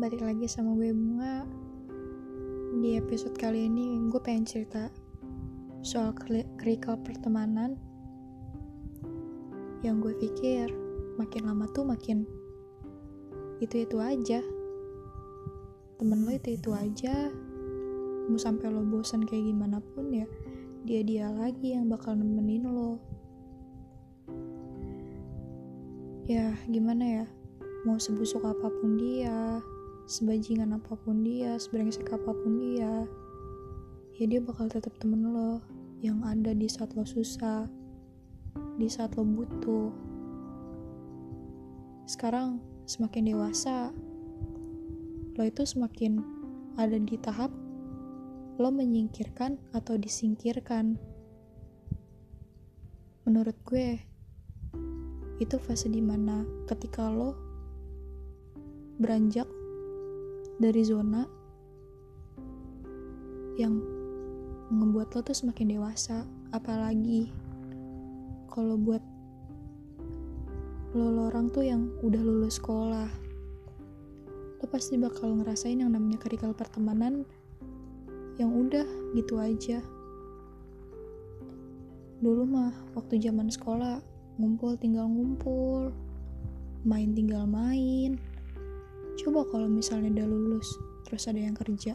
balik lagi sama gue Bunga. Di episode kali ini gue pengen cerita soal kerikal pertemanan Yang gue pikir makin lama tuh makin itu-itu aja. Temen lo itu-itu aja. Mau sampai lo bosan kayak gimana pun ya Dia-dia lagi yang bakal nemenin lo. Ya gimana ya? Mau sebusuk apa pun dia sebajingan apa pun dia sebrengsek apa pun dia ya dia bakal tetap temen lo yang ada di saat lo susah di saat lo butuh. Sekarang semakin dewasa lo itu semakin ada di tahap lo menyingkirkan atau disingkirkan. Menurut gue itu fase di mana ketika lo beranjak dari zona yang membuat lo tuh semakin dewasa. Apalagi kalau buat lo, lo orang tuh yang udah lulus sekolah lo pasti bakal ngerasain yang namanya kerikal pertemanan yang udah gitu aja. Dulu mah waktu zaman sekolah ngumpul tinggal ngumpul main tinggal main Coba kalau misalnya udah lulus, terus ada yang kerja.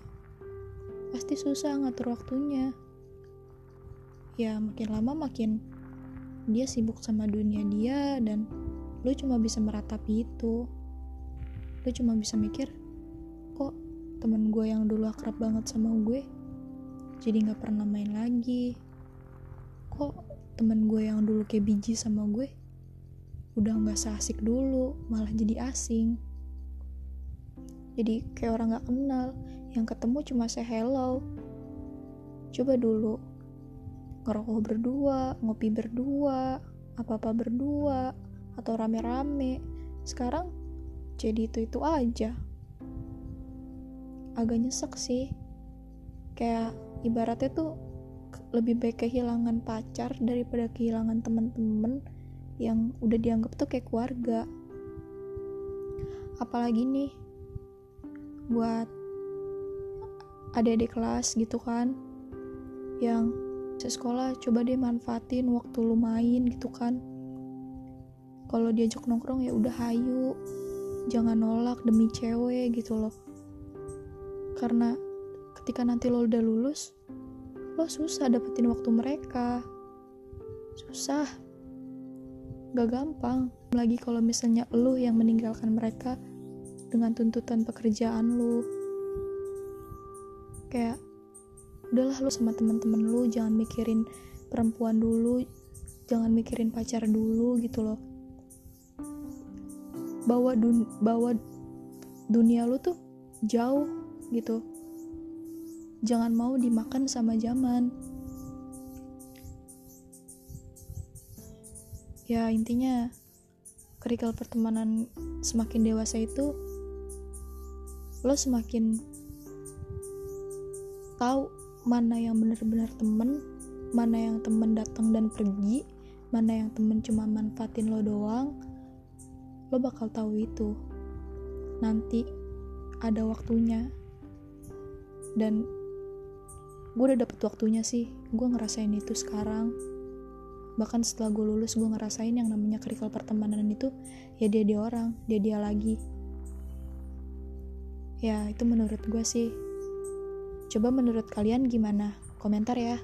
Pasti susah ngatur waktunya. Ya, makin lama makin dia sibuk sama dunia dia dan lu cuma bisa meratapi itu. Lu cuma bisa mikir, kok temen gue yang dulu akrab banget sama gue jadi gak pernah main lagi. Kok temen gue yang dulu kayak biji sama gue udah gak seasik dulu, malah jadi asing jadi kayak orang gak kenal. Yang ketemu cuma say hello. Coba dulu. Ngerokok berdua ngopi berdua apa-apa berdua atau rame-rame. Sekarang jadi itu-itu aja. Agak nyesek sih. Kayak ibaratnya tuh lebih baik kehilangan pacar daripada kehilangan temen-temen yang udah dianggap tuh kayak keluarga. Apalagi nih buat adik-adik kelas gitu kan. Yang sekolah coba deh manfaatin waktu lu main gitu kan. Kalau diajak nongkrong ya udah hayu. Jangan nolak demi cewek gitu loh. Karena ketika nanti lo udah lulus lo susah dapetin waktu mereka. Susah. Gak gampang. Lagi kalau misalnya lo yang meninggalkan mereka dengan tuntutan pekerjaan lu. Kayak udahlah lu sama teman-teman lu jangan mikirin perempuan dulu jangan mikirin pacar dulu gitu loh. Bawa dun bawa dunia lu tuh jauh gitu. Jangan mau dimakan sama zaman. Ya intinya kerikal pertemanan semakin dewasa itu lo semakin tahu mana yang benar-benar temen mana yang temen datang dan pergi mana yang temen cuma manfaatin lo doang lo bakal tahu itu. Nanti ada waktunya. Dan gue udah dapet waktunya sih gue ngerasain itu sekarang. Bahkan setelah gue lulus gue ngerasain yang namanya kerikal pertemanan itu ya dia dia orang dia dia lagi Ya, itu menurut gue sih. Coba menurut kalian gimana? Komentar ya.